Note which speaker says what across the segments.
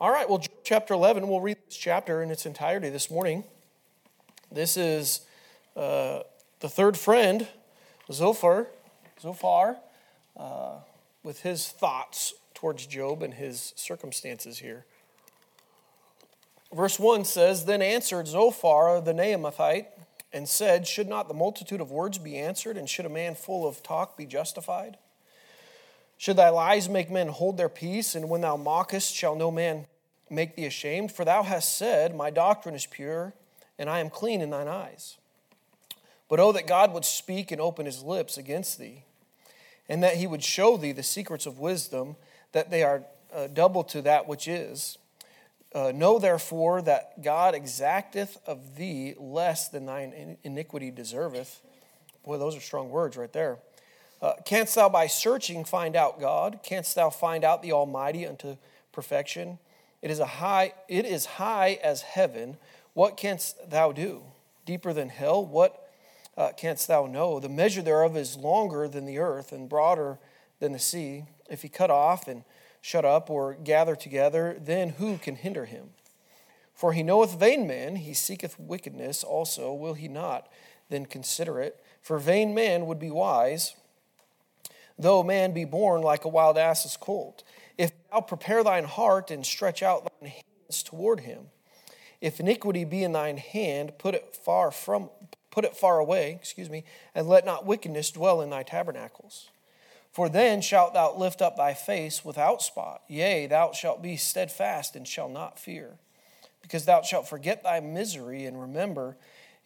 Speaker 1: All right, well, chapter 11, we'll read this chapter in its entirety this morning. This is uh, the third friend, Zophar, Zophar uh, with his thoughts towards Job and his circumstances here. Verse 1 says Then answered Zophar the Naamathite and said, Should not the multitude of words be answered, and should a man full of talk be justified? Should thy lies make men hold their peace, and when thou mockest, shall no man make thee ashamed? For thou hast said, My doctrine is pure, and I am clean in thine eyes. But oh, that God would speak and open his lips against thee, and that he would show thee the secrets of wisdom, that they are uh, double to that which is. Uh, know therefore that God exacteth of thee less than thine iniquity deserveth. Boy, those are strong words right there. Uh, canst thou by searching find out God? Canst thou find out the Almighty unto perfection? It is a high, it is high as heaven. What canst thou do? Deeper than hell, what uh, canst thou know? The measure thereof is longer than the earth and broader than the sea. If he cut off and shut up or gather together, then who can hinder him? For he knoweth vain men, he seeketh wickedness also, will he not then consider it? For vain man would be wise though man be born like a wild ass's colt. If thou prepare thine heart and stretch out thine hands toward him, if iniquity be in thine hand, put it far from put it far away, excuse me, and let not wickedness dwell in thy tabernacles. For then shalt thou lift up thy face without spot, yea, thou shalt be steadfast and shall not fear, because thou shalt forget thy misery and remember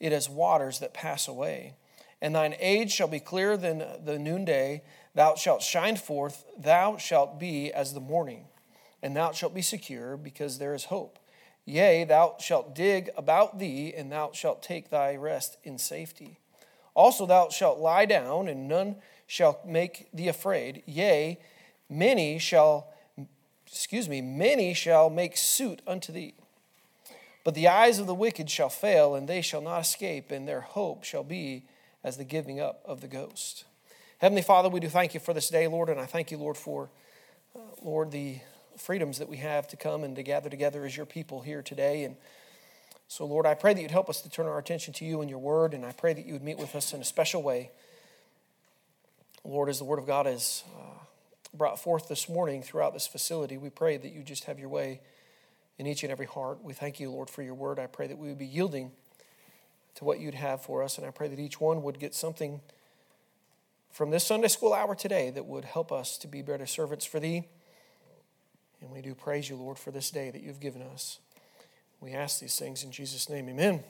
Speaker 1: it as waters that pass away. And thine age shall be clearer than the noonday, Thou shalt shine forth, thou shalt be as the morning, and thou shalt be secure, because there is hope. Yea, thou shalt dig about thee, and thou shalt take thy rest in safety. Also, thou shalt lie down, and none shall make thee afraid. Yea, many shall, excuse me, many shall make suit unto thee. But the eyes of the wicked shall fail, and they shall not escape, and their hope shall be as the giving up of the ghost. Heavenly Father, we do thank you for this day, Lord, and I thank you, Lord, for, uh, Lord, the freedoms that we have to come and to gather together as your people here today. And so, Lord, I pray that you'd help us to turn our attention to you and your word, and I pray that you would meet with us in a special way. Lord, as the word of God is uh, brought forth this morning throughout this facility, we pray that you just have your way in each and every heart. We thank you, Lord, for your word. I pray that we would be yielding to what you'd have for us, and I pray that each one would get something from this Sunday school hour today that would help us to be better servants for Thee. And we do praise you, Lord, for this day that you've given us. We ask these things in Jesus' name. Amen.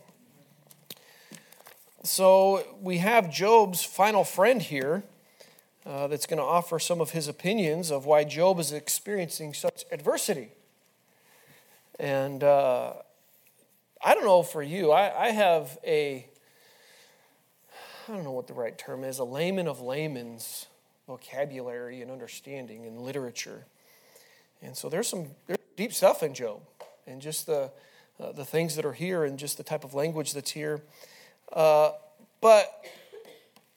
Speaker 1: So we have Job's final friend here uh, that's going to offer some of his opinions of why Job is experiencing such adversity. And uh, I don't know for you, I, I have a I don't know what the right term is, a layman of layman's vocabulary and understanding in literature. And so there's some there's deep stuff in Job and just the, uh, the things that are here and just the type of language that's here. Uh, but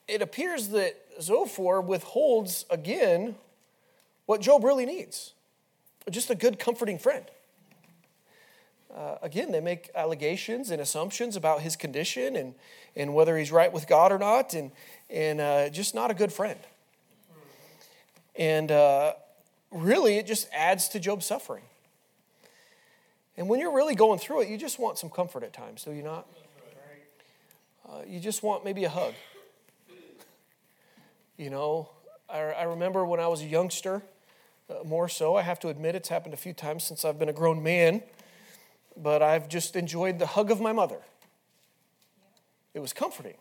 Speaker 1: it appears that Zophar withholds again what Job really needs just a good, comforting friend. Uh, again, they make allegations and assumptions about his condition and, and whether he's right with God or not, and, and uh, just not a good friend. And uh, really, it just adds to Job's suffering. And when you're really going through it, you just want some comfort at times, do you not? Uh, you just want maybe a hug. You know, I, I remember when I was a youngster, uh, more so, I have to admit it's happened a few times since I've been a grown man but I've just enjoyed the hug of my mother. It was comforting.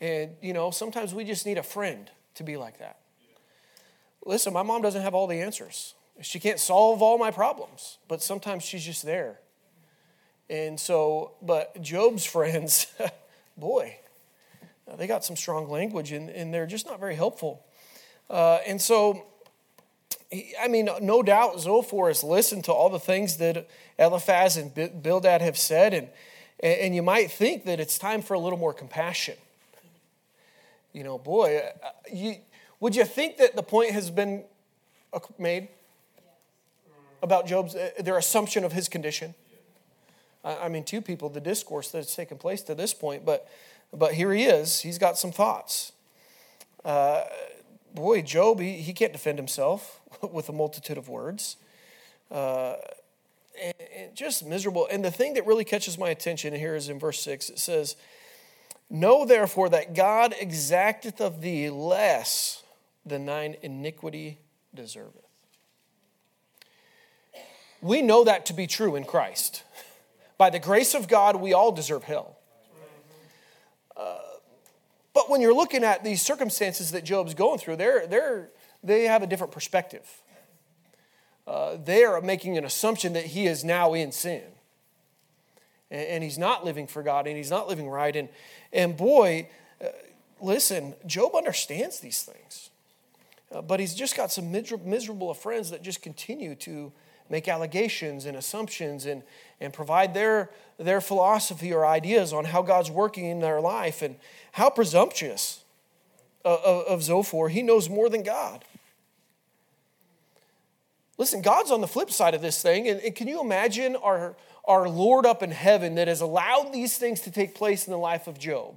Speaker 1: And, you know, sometimes we just need a friend to be like that. Listen, my mom doesn't have all the answers. She can't solve all my problems, but sometimes she's just there. And so, but Job's friends, boy, they got some strong language and, and they're just not very helpful. Uh, and so I mean, no doubt Zophar has listened to all the things that Eliphaz and Bildad have said, and, and you might think that it's time for a little more compassion. You know, boy, uh, you, would you think that the point has been made? about Job's, uh, their assumption of his condition. I mean, two people, the discourse that's taken place to this point, but, but here he is. He's got some thoughts. Uh, boy, Job, he, he can't defend himself with a multitude of words. Uh, and, and just miserable. And the thing that really catches my attention here is in verse 6 it says, Know therefore that God exacteth of thee less than thine iniquity deserveth. We know that to be true in Christ. By the grace of God, we all deserve hell. Uh, but when you're looking at these circumstances that Job's going through, they're, they're, they have a different perspective. Uh, they are making an assumption that he is now in sin. And, and he's not living for God and he's not living right. And, and boy, uh, listen, Job understands these things. Uh, but he's just got some miserable friends that just continue to make allegations and assumptions and, and provide their, their philosophy or ideas on how God's working in their life. And how presumptuous of, of Zophar. He knows more than God. Listen, God's on the flip side of this thing. And, and can you imagine our, our Lord up in heaven that has allowed these things to take place in the life of Job?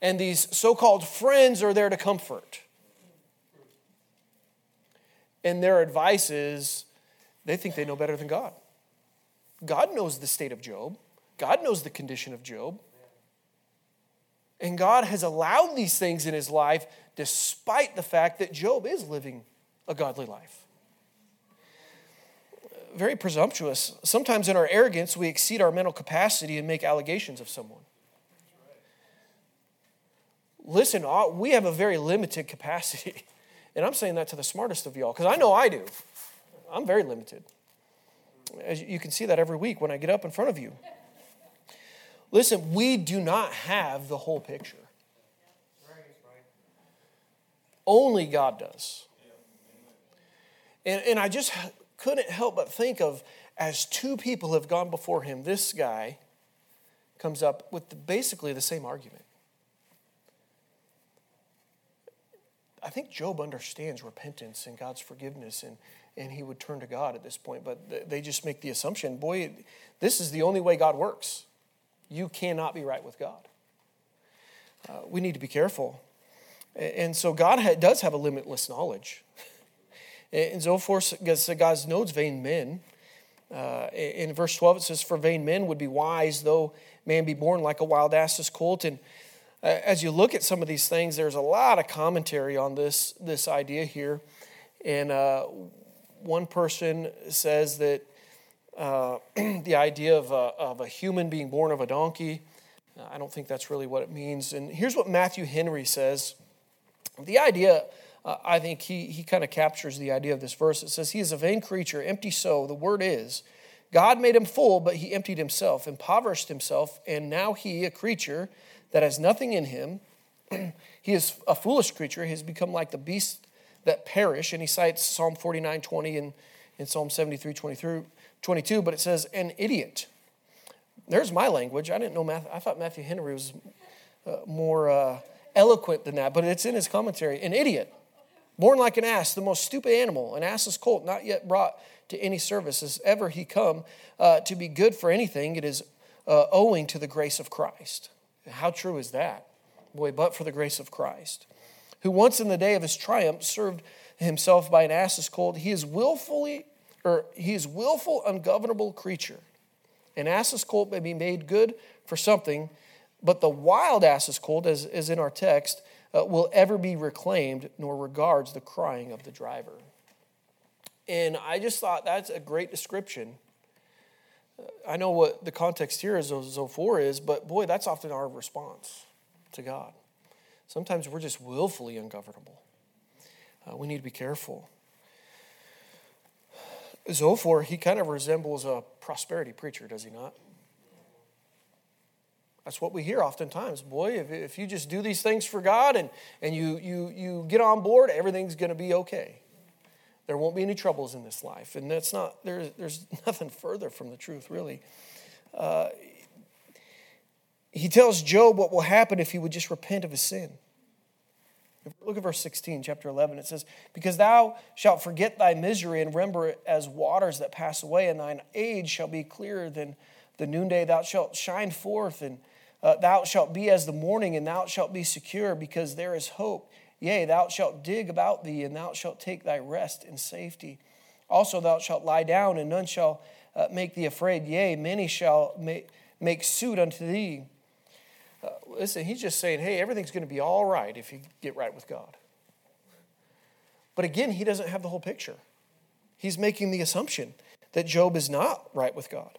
Speaker 1: And these so called friends are there to comfort. And their advice is they think they know better than God. God knows the state of Job, God knows the condition of Job. And God has allowed these things in his life despite the fact that Job is living a godly life. Very presumptuous. Sometimes in our arrogance, we exceed our mental capacity and make allegations of someone. Listen, uh, we have a very limited capacity. And I'm saying that to the smartest of y'all, because I know I do. I'm very limited. As you can see that every week when I get up in front of you. Listen, we do not have the whole picture. Only God does. And, and I just couldn't help but think of as two people have gone before him, this guy comes up with the, basically the same argument. I think Job understands repentance and God's forgiveness, and, and he would turn to God at this point, but they just make the assumption boy, this is the only way God works you cannot be right with God. Uh, we need to be careful. And so God does have a limitless knowledge. and Zophar says God knows vain men. Uh, in verse 12, it says, For vain men would be wise, though man be born like a wild ass's colt. And uh, as you look at some of these things, there's a lot of commentary on this, this idea here. And uh, one person says that uh, the idea of a, of a human being born of a donkey. I don't think that's really what it means. And here's what Matthew Henry says. The idea, uh, I think he, he kind of captures the idea of this verse. It says, He is a vain creature, empty so. The word is, God made him full, but he emptied himself, impoverished himself, and now he, a creature that has nothing in him, he is a foolish creature. He has become like the beasts that perish. And he cites Psalm 49 20 and, and Psalm 73 23 22, but it says, an idiot. There's my language. I didn't know I thought Matthew Henry was uh, more uh, eloquent than that, but it's in his commentary. An idiot, born like an ass, the most stupid animal, an ass's colt, not yet brought to any service, as ever he come uh, to be good for anything, it is uh, owing to the grace of Christ. How true is that? Boy, but for the grace of Christ, who once in the day of his triumph served himself by an ass's colt, he is willfully or he is willful, ungovernable creature. An ass's colt may be made good for something, but the wild ass's colt, as, as in our text, uh, will ever be reclaimed, nor regards the crying of the driver. And I just thought that's a great description. Uh, I know what the context here is, Zophar is, but boy, that's often our response to God. Sometimes we're just willfully ungovernable. Uh, we need to be careful. Zophar, he kind of resembles a prosperity preacher, does he not? That's what we hear oftentimes. Boy, if, if you just do these things for God and, and you, you, you get on board, everything's going to be okay. There won't be any troubles in this life. And that's not, there, there's nothing further from the truth, really. Uh, he tells Job what will happen if he would just repent of his sin. Look at verse 16, chapter 11. It says, Because thou shalt forget thy misery and remember it as waters that pass away, and thine age shall be clearer than the noonday. Thou shalt shine forth, and uh, thou shalt be as the morning, and thou shalt be secure, because there is hope. Yea, thou shalt dig about thee, and thou shalt take thy rest in safety. Also, thou shalt lie down, and none shall uh, make thee afraid. Yea, many shall make, make suit unto thee. Uh, listen, he's just saying, hey, everything's going to be all right if you get right with God. But again, he doesn't have the whole picture. He's making the assumption that Job is not right with God.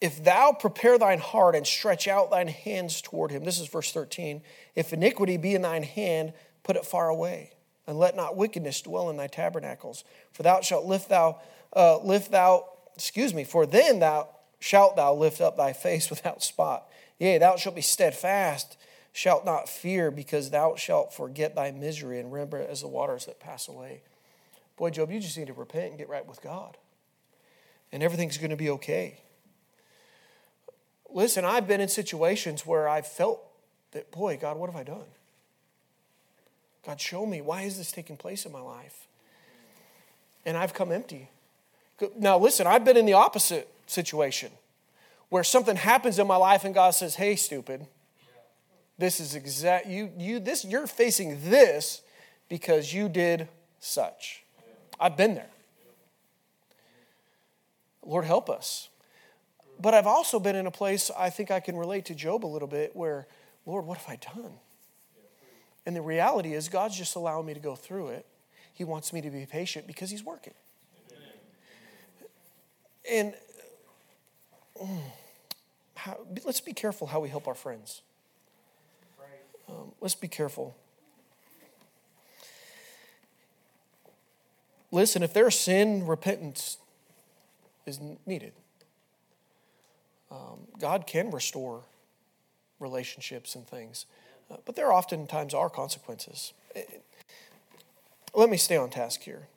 Speaker 1: If thou prepare thine heart and stretch out thine hands toward him, this is verse 13. If iniquity be in thine hand, put it far away, and let not wickedness dwell in thy tabernacles. For thou shalt lift thou, uh, lift thou excuse me, for then thou shalt thou lift up thy face without spot. Yea, thou shalt be steadfast, shalt not fear, because thou shalt forget thy misery and remember as the waters that pass away. Boy, Job, you just need to repent and get right with God. And everything's going to be okay. Listen, I've been in situations where I've felt that, boy, God, what have I done? God, show me, why is this taking place in my life? And I've come empty. Now, listen, I've been in the opposite situation where something happens in my life and God says, "Hey, stupid, this is exact you you this you're facing this because you did such." I've been there. Lord help us. But I've also been in a place I think I can relate to Job a little bit where, Lord, what have I done? And the reality is God's just allowing me to go through it. He wants me to be patient because he's working. And mm, how, let's be careful how we help our friends. Um, let's be careful. Listen, if there's sin, repentance is needed. Um, God can restore relationships and things, uh, but there oftentimes are consequences. Eh, let me stay on task here.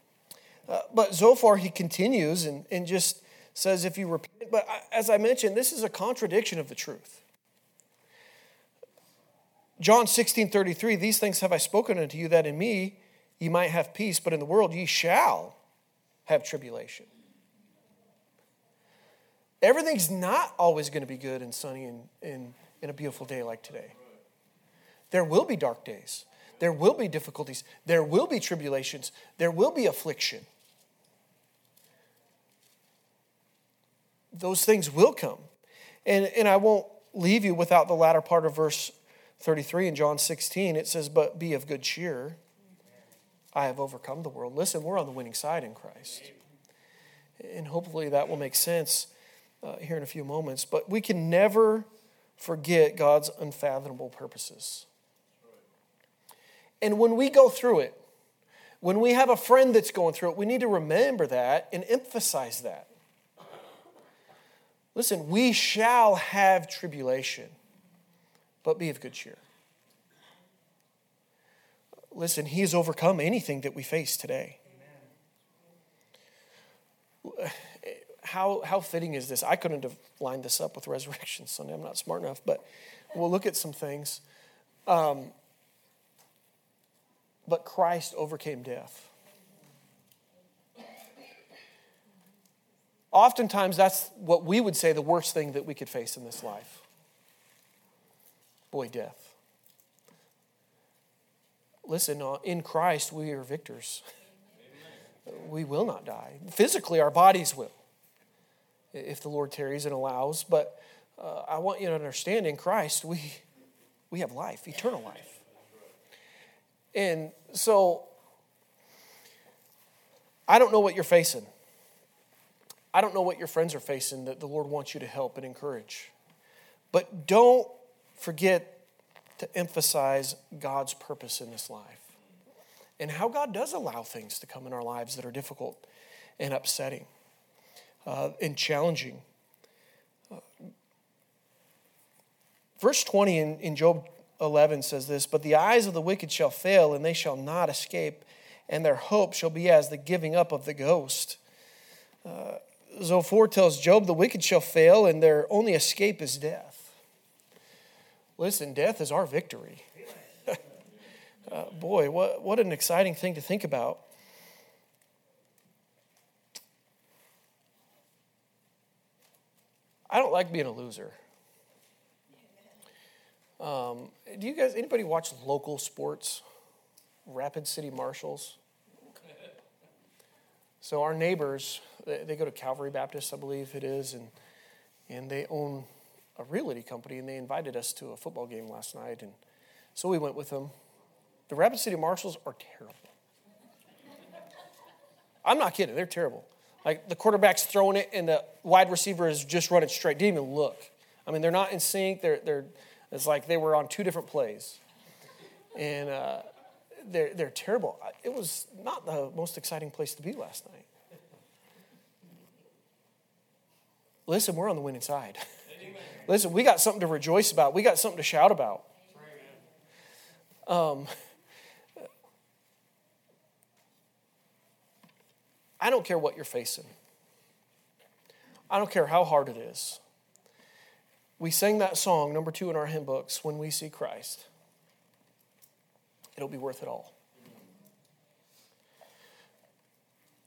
Speaker 1: Uh, but Zophar, he continues and, and just says if you repent, but as I mentioned, this is a contradiction of the truth. John 16 33, these things have I spoken unto you, that in me ye might have peace, but in the world ye shall have tribulation. Everything's not always going to be good and sunny and, and a beautiful day like today. There will be dark days. There will be difficulties. There will be tribulations. There will be affliction. Those things will come. And, and I won't leave you without the latter part of verse 33 in John 16. It says, But be of good cheer. I have overcome the world. Listen, we're on the winning side in Christ. And hopefully that will make sense uh, here in a few moments. But we can never forget God's unfathomable purposes. And when we go through it, when we have a friend that's going through it, we need to remember that and emphasize that. Listen, we shall have tribulation, but be of good cheer. Listen, He has overcome anything that we face today. How, how fitting is this? I couldn't have lined this up with Resurrection Sunday. I'm not smart enough, but we'll look at some things. Um, but Christ overcame death. Oftentimes, that's what we would say the worst thing that we could face in this life. Boy, death. Listen, uh, in Christ, we are victors. We will not die. Physically, our bodies will, if the Lord tarries and allows. But uh, I want you to understand in Christ, we, we have life, eternal life. And so, I don't know what you're facing. I don't know what your friends are facing that the Lord wants you to help and encourage. But don't forget to emphasize God's purpose in this life and how God does allow things to come in our lives that are difficult and upsetting uh, and challenging. Uh, verse 20 in, in Job 11 says this But the eyes of the wicked shall fail, and they shall not escape, and their hope shall be as the giving up of the ghost. Uh, Zophar tells Job, the wicked shall fail, and their only escape is death. Listen, death is our victory. uh, boy, what, what an exciting thing to think about. I don't like being a loser. Um, do you guys, anybody watch local sports? Rapid City Marshals? So our neighbors, they go to Calvary Baptist, I believe it is, and, and they own a realty company, and they invited us to a football game last night, and so we went with them. The Rapid City Marshals are terrible. I'm not kidding, they're terrible. Like the quarterback's throwing it, and the wide receiver is just running straight. Didn't even look. I mean, they're not in sync. They're, they're, it's like they were on two different plays. And uh, they're, they're terrible. It was not the most exciting place to be last night. Listen, we're on the winning side. Listen, we got something to rejoice about. We got something to shout about. Um, I don't care what you're facing. I don't care how hard it is. We sang that song, number two in our hymn books, When We See Christ. It'll be worth it all.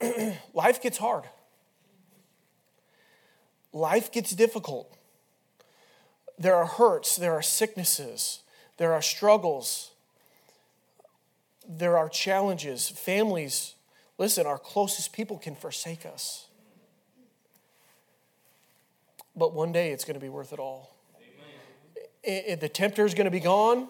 Speaker 1: Life gets hard. Life gets difficult. There are hurts, there are sicknesses, there are struggles, there are challenges. Families Listen, our closest people can forsake us. But one day it's going to be worth it all. And the tempter is going to be gone,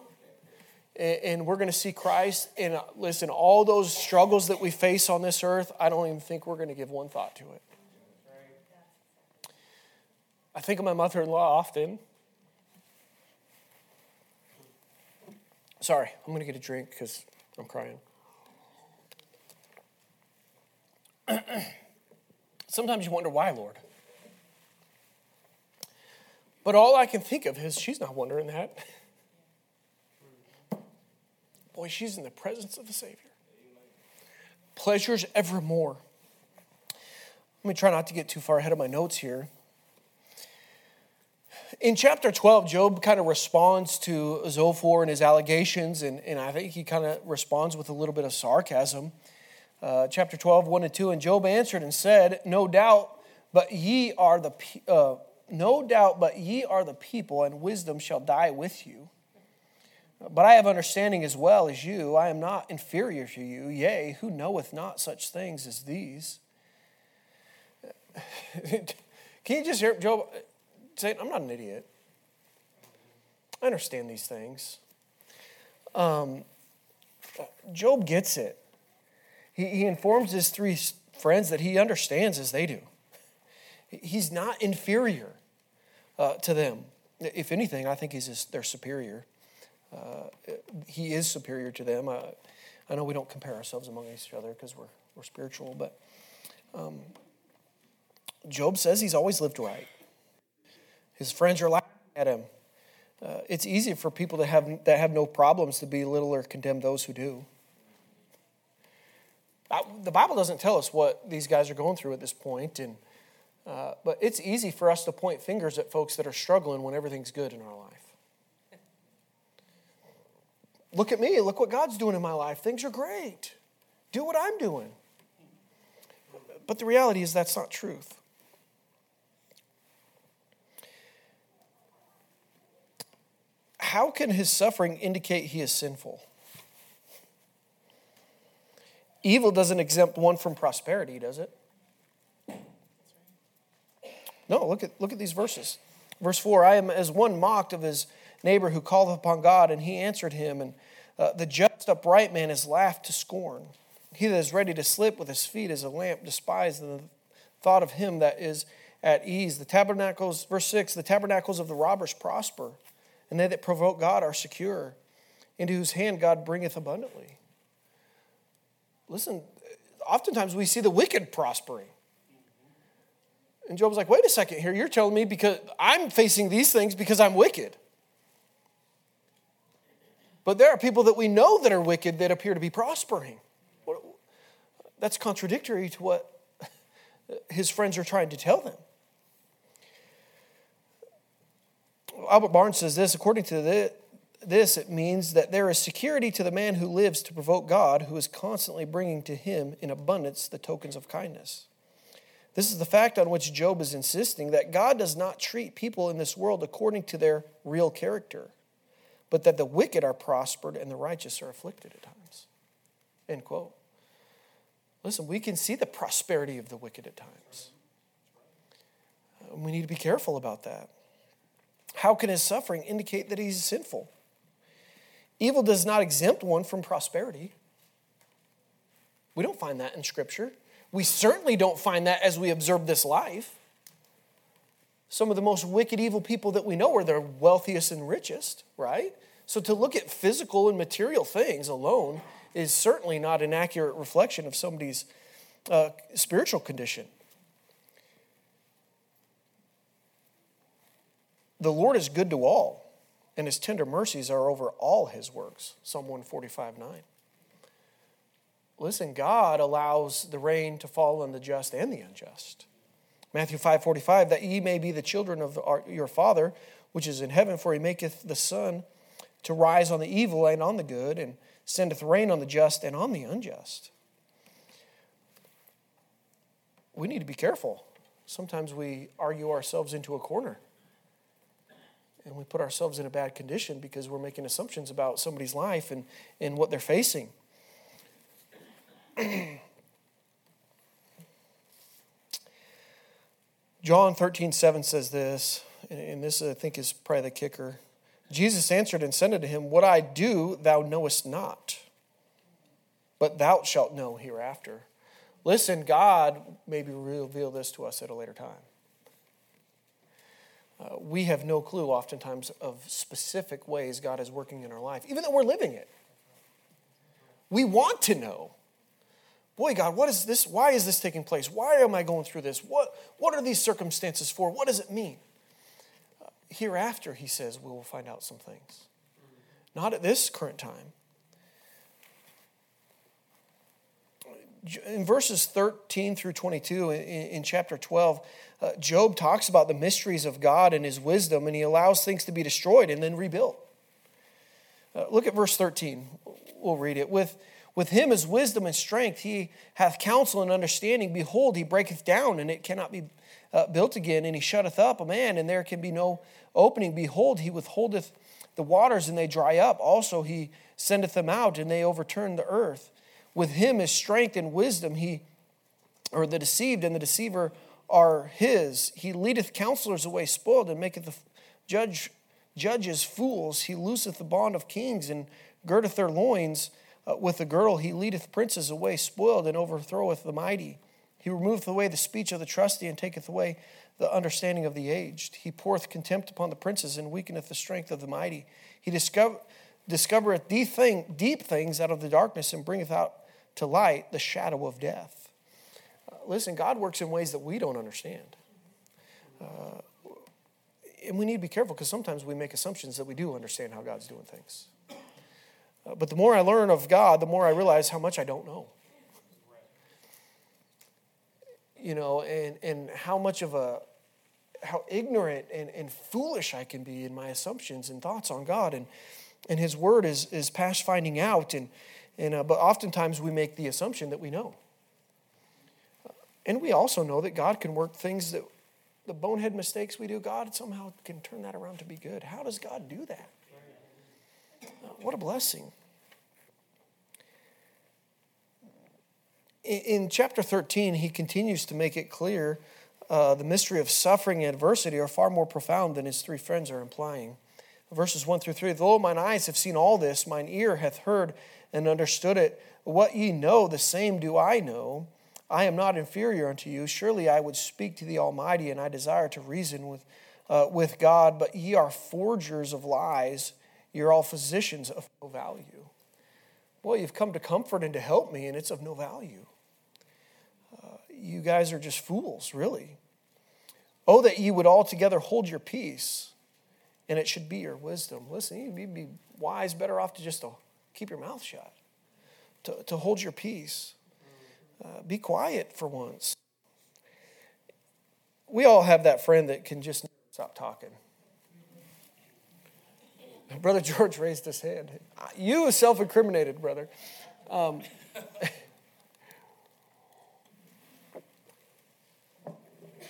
Speaker 1: and we're going to see Christ. And listen, all those struggles that we face on this earth, I don't even think we're going to give one thought to it. I think of my mother in law often. Sorry, I'm going to get a drink because I'm crying. Sometimes you wonder why, Lord. But all I can think of is she's not wondering that. She's in the presence of the Savior. Pleasures evermore. Let me try not to get too far ahead of my notes here. In chapter 12, Job kind of responds to Zophar and his allegations, and, and I think he kind of responds with a little bit of sarcasm uh, chapter 12, 1 and 2. And Job answered and said, No doubt, but ye are the uh, no doubt, but ye are the people, and wisdom shall die with you. But I have understanding as well as you. I am not inferior to you. Yea, who knoweth not such things as these? Can you just hear Job saying, I'm not an idiot. I understand these things. Um, Job gets it. He, he informs his three friends that he understands as they do. He's not inferior uh, to them. If anything, I think he's they're superior. Uh, he is superior to them. Uh, I know we don't compare ourselves among each other because we're, we're spiritual, but um, Job says he's always lived right. His friends are laughing at him. Uh, it's easy for people to have, that have no problems to belittle or condemn those who do the Bible doesn't tell us what these guys are going through at this point, and uh, but it's easy for us to point fingers at folks that are struggling when everything's good in our life. Look at me. Look what God's doing in my life. Things are great. Do what I'm doing. But the reality is that's not truth. How can his suffering indicate he is sinful? Evil doesn't exempt one from prosperity, does it? No, look at, look at these verses. Verse 4 I am as one mocked of his neighbor who calleth upon God, and he answered him. And uh, the just upright man is laughed to scorn. He that is ready to slip with his feet is a lamp despised, and the thought of him that is at ease. The tabernacles, verse 6 the tabernacles of the robbers prosper, and they that provoke God are secure, into whose hand God bringeth abundantly. Listen, oftentimes we see the wicked prospering. And Job's like, wait a second here, you're telling me because I'm facing these things because I'm wicked. But there are people that we know that are wicked that appear to be prospering. That's contradictory to what his friends are trying to tell them. Albert Barnes says this according to this, it means that there is security to the man who lives to provoke God, who is constantly bringing to him in abundance the tokens of kindness. This is the fact on which Job is insisting that God does not treat people in this world according to their real character, but that the wicked are prospered and the righteous are afflicted at times. End quote. Listen, we can see the prosperity of the wicked at times. We need to be careful about that. How can his suffering indicate that he's sinful? Evil does not exempt one from prosperity. We don't find that in Scripture. We certainly don't find that as we observe this life. Some of the most wicked, evil people that we know are the wealthiest and richest, right? So to look at physical and material things alone is certainly not an accurate reflection of somebody's uh, spiritual condition. The Lord is good to all, and his tender mercies are over all his works. Psalm 145 9. Listen, God allows the rain to fall on the just and the unjust. Matthew 5 45, that ye may be the children of your Father which is in heaven, for he maketh the sun to rise on the evil and on the good, and sendeth rain on the just and on the unjust. We need to be careful. Sometimes we argue ourselves into a corner and we put ourselves in a bad condition because we're making assumptions about somebody's life and, and what they're facing. John 13, 7 says this, and this I think is probably the kicker. Jesus answered and said unto him, What I do thou knowest not, but thou shalt know hereafter. Listen, God maybe reveal this to us at a later time. Uh, we have no clue, oftentimes, of specific ways God is working in our life, even though we're living it. We want to know. Boy, God, what is this? Why is this taking place? Why am I going through this? What, what are these circumstances for? What does it mean? hereafter, he says, we will find out some things. Not at this current time. In verses 13 through 22 in, in chapter 12, uh, Job talks about the mysteries of God and his wisdom, and he allows things to be destroyed and then rebuilt. Uh, look at verse 13. We'll read it. With, with him is wisdom and strength. He hath counsel and understanding. Behold, he breaketh down, and it cannot be uh, built again, and he shutteth up a man, and there can be no opening. Behold, he withholdeth the waters, and they dry up. Also, he sendeth them out, and they overturn the earth. With him is strength and wisdom. He, or the deceived and the deceiver are his. He leadeth counselors away spoiled, and maketh the judge judges fools. He looseth the bond of kings, and girdeth their loins. Uh, with the girdle, he leadeth princes away spoiled, and overthroweth the mighty. He removeth away the speech of the trusty and taketh away the understanding of the aged. He poureth contempt upon the princes and weakeneth the strength of the mighty. He discover, discovereth deep, thing, deep things out of the darkness and bringeth out to light the shadow of death. Uh, listen, God works in ways that we don't understand. Uh, and we need to be careful because sometimes we make assumptions that we do understand how God's doing things. Uh, but the more I learn of God, the more I realize how much I don't know you know, and, and how much of a, how ignorant and, and foolish I can be in my assumptions and thoughts on God. And, and His Word is, is past finding out. And, and, uh, but oftentimes we make the assumption that we know. And we also know that God can work things that the bonehead mistakes we do, God somehow can turn that around to be good. How does God do that? What a blessing. in chapter 13, he continues to make it clear uh, the mystery of suffering and adversity are far more profound than his three friends are implying. Verses 1 through 3 Though mine eyes have seen all this, mine ear hath heard and understood it. What ye know, the same do I know. I am not inferior unto you. Surely I would speak to the Almighty, and I desire to reason with, uh, with God. But ye are forgers of lies. You're all physicians of no value. Boy, you've come to comfort and to help me, and it's of no value you guys are just fools, really. Oh, that you would altogether hold your peace, and it should be your wisdom. Listen, you'd be wise, better off to just to keep your mouth shut, to, to hold your peace. Uh, be quiet for once. We all have that friend that can just stop talking. Brother George raised his hand. You self incriminated, brother. Um,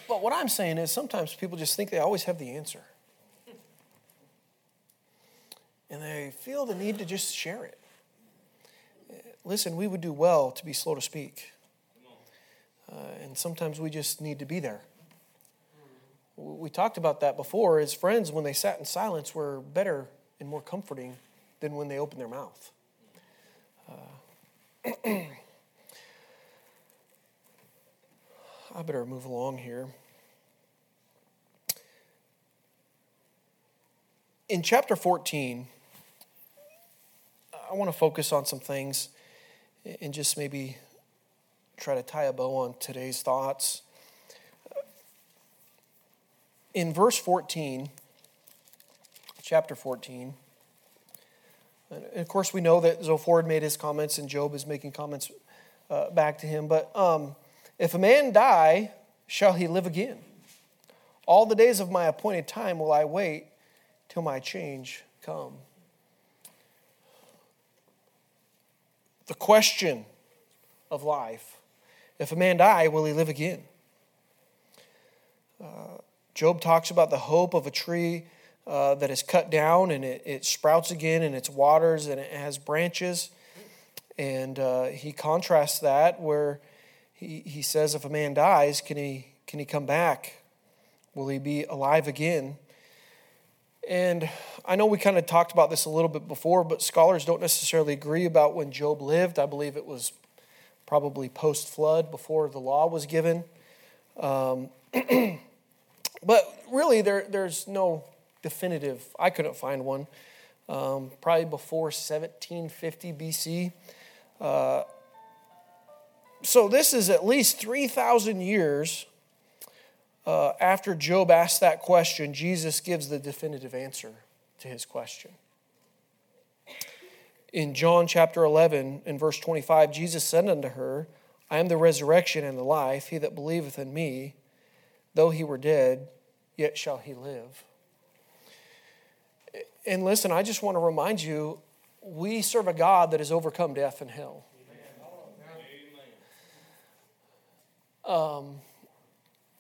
Speaker 1: but what I'm saying is sometimes people just think they always have the answer. And they feel the need to just share it. Listen, we would do well to be slow to speak. Uh, and sometimes we just need to be there. We talked about that before. As friends, when they sat in silence, were better and more comforting than when they open their mouth. Uh, I better move along here. In chapter 14, I want to focus on some things and just maybe try to tie a bow on today's thoughts. In verse 14, chapter 14, and of course, we know that Zophar had made his comments and Job is making comments uh, back to him. But um, if a man die, shall he live again? All the days of my appointed time will I wait till my change come. The question of life if a man die, will he live again? Uh, Job talks about the hope of a tree uh, that is cut down and it, it, sprouts again and it's waters and it has branches. And uh, he contrasts that where he, he says, if a man dies, can he, can he come back? Will he be alive again? And I know we kind of talked about this a little bit before, but scholars don't necessarily agree about when Job lived. I believe it was probably post flood, before the law was given. Um, but really, there, there's no definitive, I couldn't find one. Um, probably before 1750 BC. Uh, so this is at least 3,000 years uh, after Job asked that question, Jesus gives the definitive answer to his question. In John chapter 11, in verse 25, Jesus said unto her, I am the resurrection and the life. He that believeth in me, though he were dead, yet shall he live. And listen, I just want to remind you we serve a God that has overcome death and hell. Um,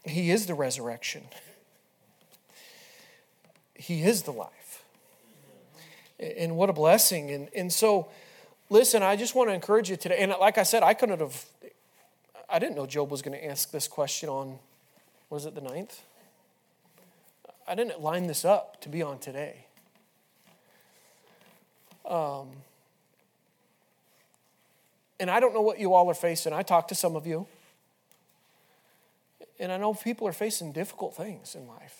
Speaker 1: he is the resurrection, He is the life. And what a blessing. And, and so, listen, I just want to encourage you today. And like I said, I couldn't have, I didn't know Job was going to ask this question on, was it the ninth? I didn't line this up to be on today. Um, and I don't know what you all are facing. I talked to some of you. And I know people are facing difficult things in life.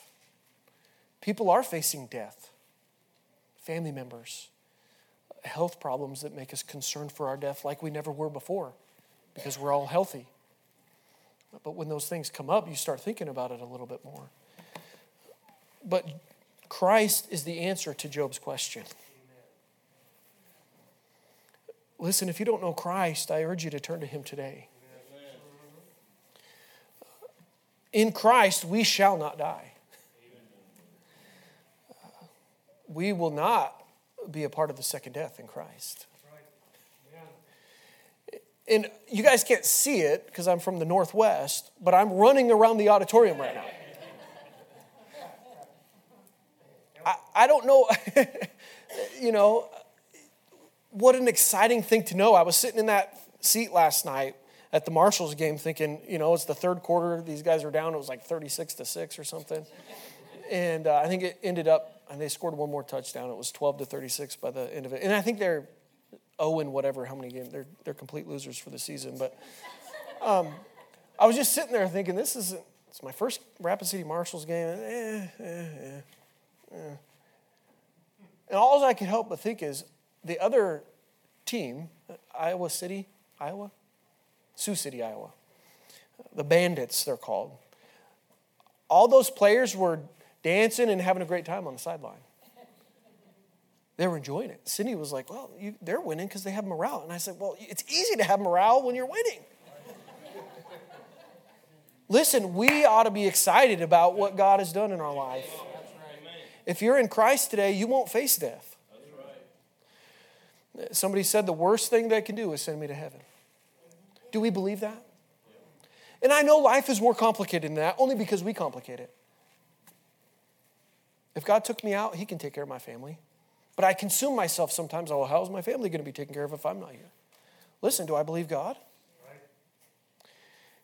Speaker 1: People are facing death, family members, health problems that make us concerned for our death like we never were before because we're all healthy. But when those things come up, you start thinking about it a little bit more. But Christ is the answer to Job's question. Listen, if you don't know Christ, I urge you to turn to him today. In Christ, we shall not die. We will not be a part of the second death in Christ. And you guys can't see it because I'm from the Northwest, but I'm running around the auditorium right now. I, I don't know, you know, what an exciting thing to know. I was sitting in that seat last night at the Marshals game thinking, you know, it's the third quarter. These guys are down. It was like 36 to 6 or something. And uh, I think it ended up, and they scored one more touchdown. It was 12 to 36 by the end of it. And I think they're 0 and whatever, how many games. They're, they're complete losers for the season. But um, I was just sitting there thinking, this is it's my first Rapid City Marshals game. Eh, eh, eh, eh. And all I could help but think is the other team, Iowa City, Iowa, Sioux City, Iowa. The Bandits, they're called. All those players were dancing and having a great time on the sideline. They were enjoying it. Cindy was like, Well, you, they're winning because they have morale. And I said, Well, it's easy to have morale when you're winning. Listen, we ought to be excited about what God has done in our life. If you're in Christ today, you won't face death. Somebody said the worst thing they can do is send me to heaven. Do we believe that? And I know life is more complicated than that only because we complicate it. If God took me out, He can take care of my family. But I consume myself sometimes. Oh, how's my family going to be taken care of if I'm not here? Listen, do I believe God?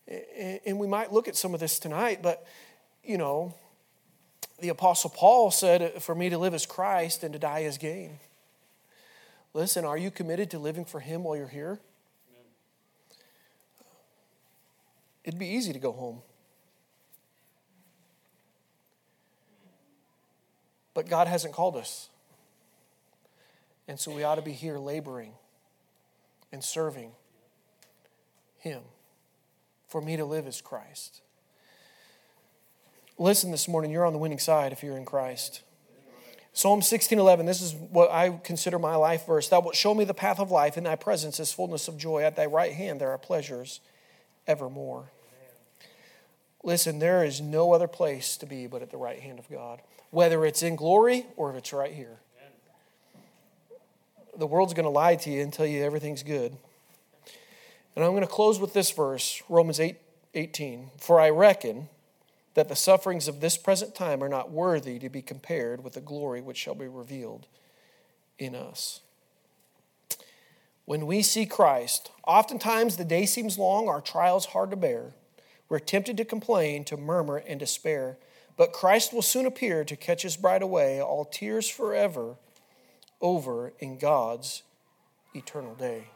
Speaker 1: Right. And we might look at some of this tonight, but you know, the Apostle Paul said, For me to live as Christ and to die as gain. Listen, are you committed to living for Him while you're here? Amen. It'd be easy to go home. But God hasn't called us. And so we ought to be here laboring and serving Him. For me to live as Christ. Listen this morning, you're on the winning side if you're in Christ. Psalm 16:11, this is what I consider my life verse. Thou wilt show me the path of life, in thy presence is fullness of joy. At thy right hand there are pleasures evermore. Listen, there is no other place to be but at the right hand of God, whether it's in glory or if it's right here. The world's going to lie to you and tell you everything's good. And I'm going to close with this verse, Romans 8 18. For I reckon that the sufferings of this present time are not worthy to be compared with the glory which shall be revealed in us. When we see Christ, oftentimes the day seems long, our trials hard to bear. We're tempted to complain, to murmur, and despair. But Christ will soon appear to catch his bride away, all tears forever over in God's eternal day.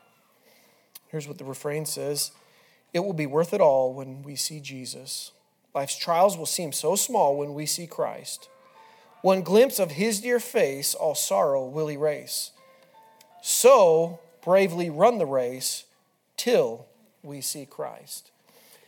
Speaker 1: Here's what the refrain says It will be worth it all when we see Jesus. Life's trials will seem so small when we see Christ. One glimpse of his dear face, all sorrow will erase. So bravely run the race till we see Christ.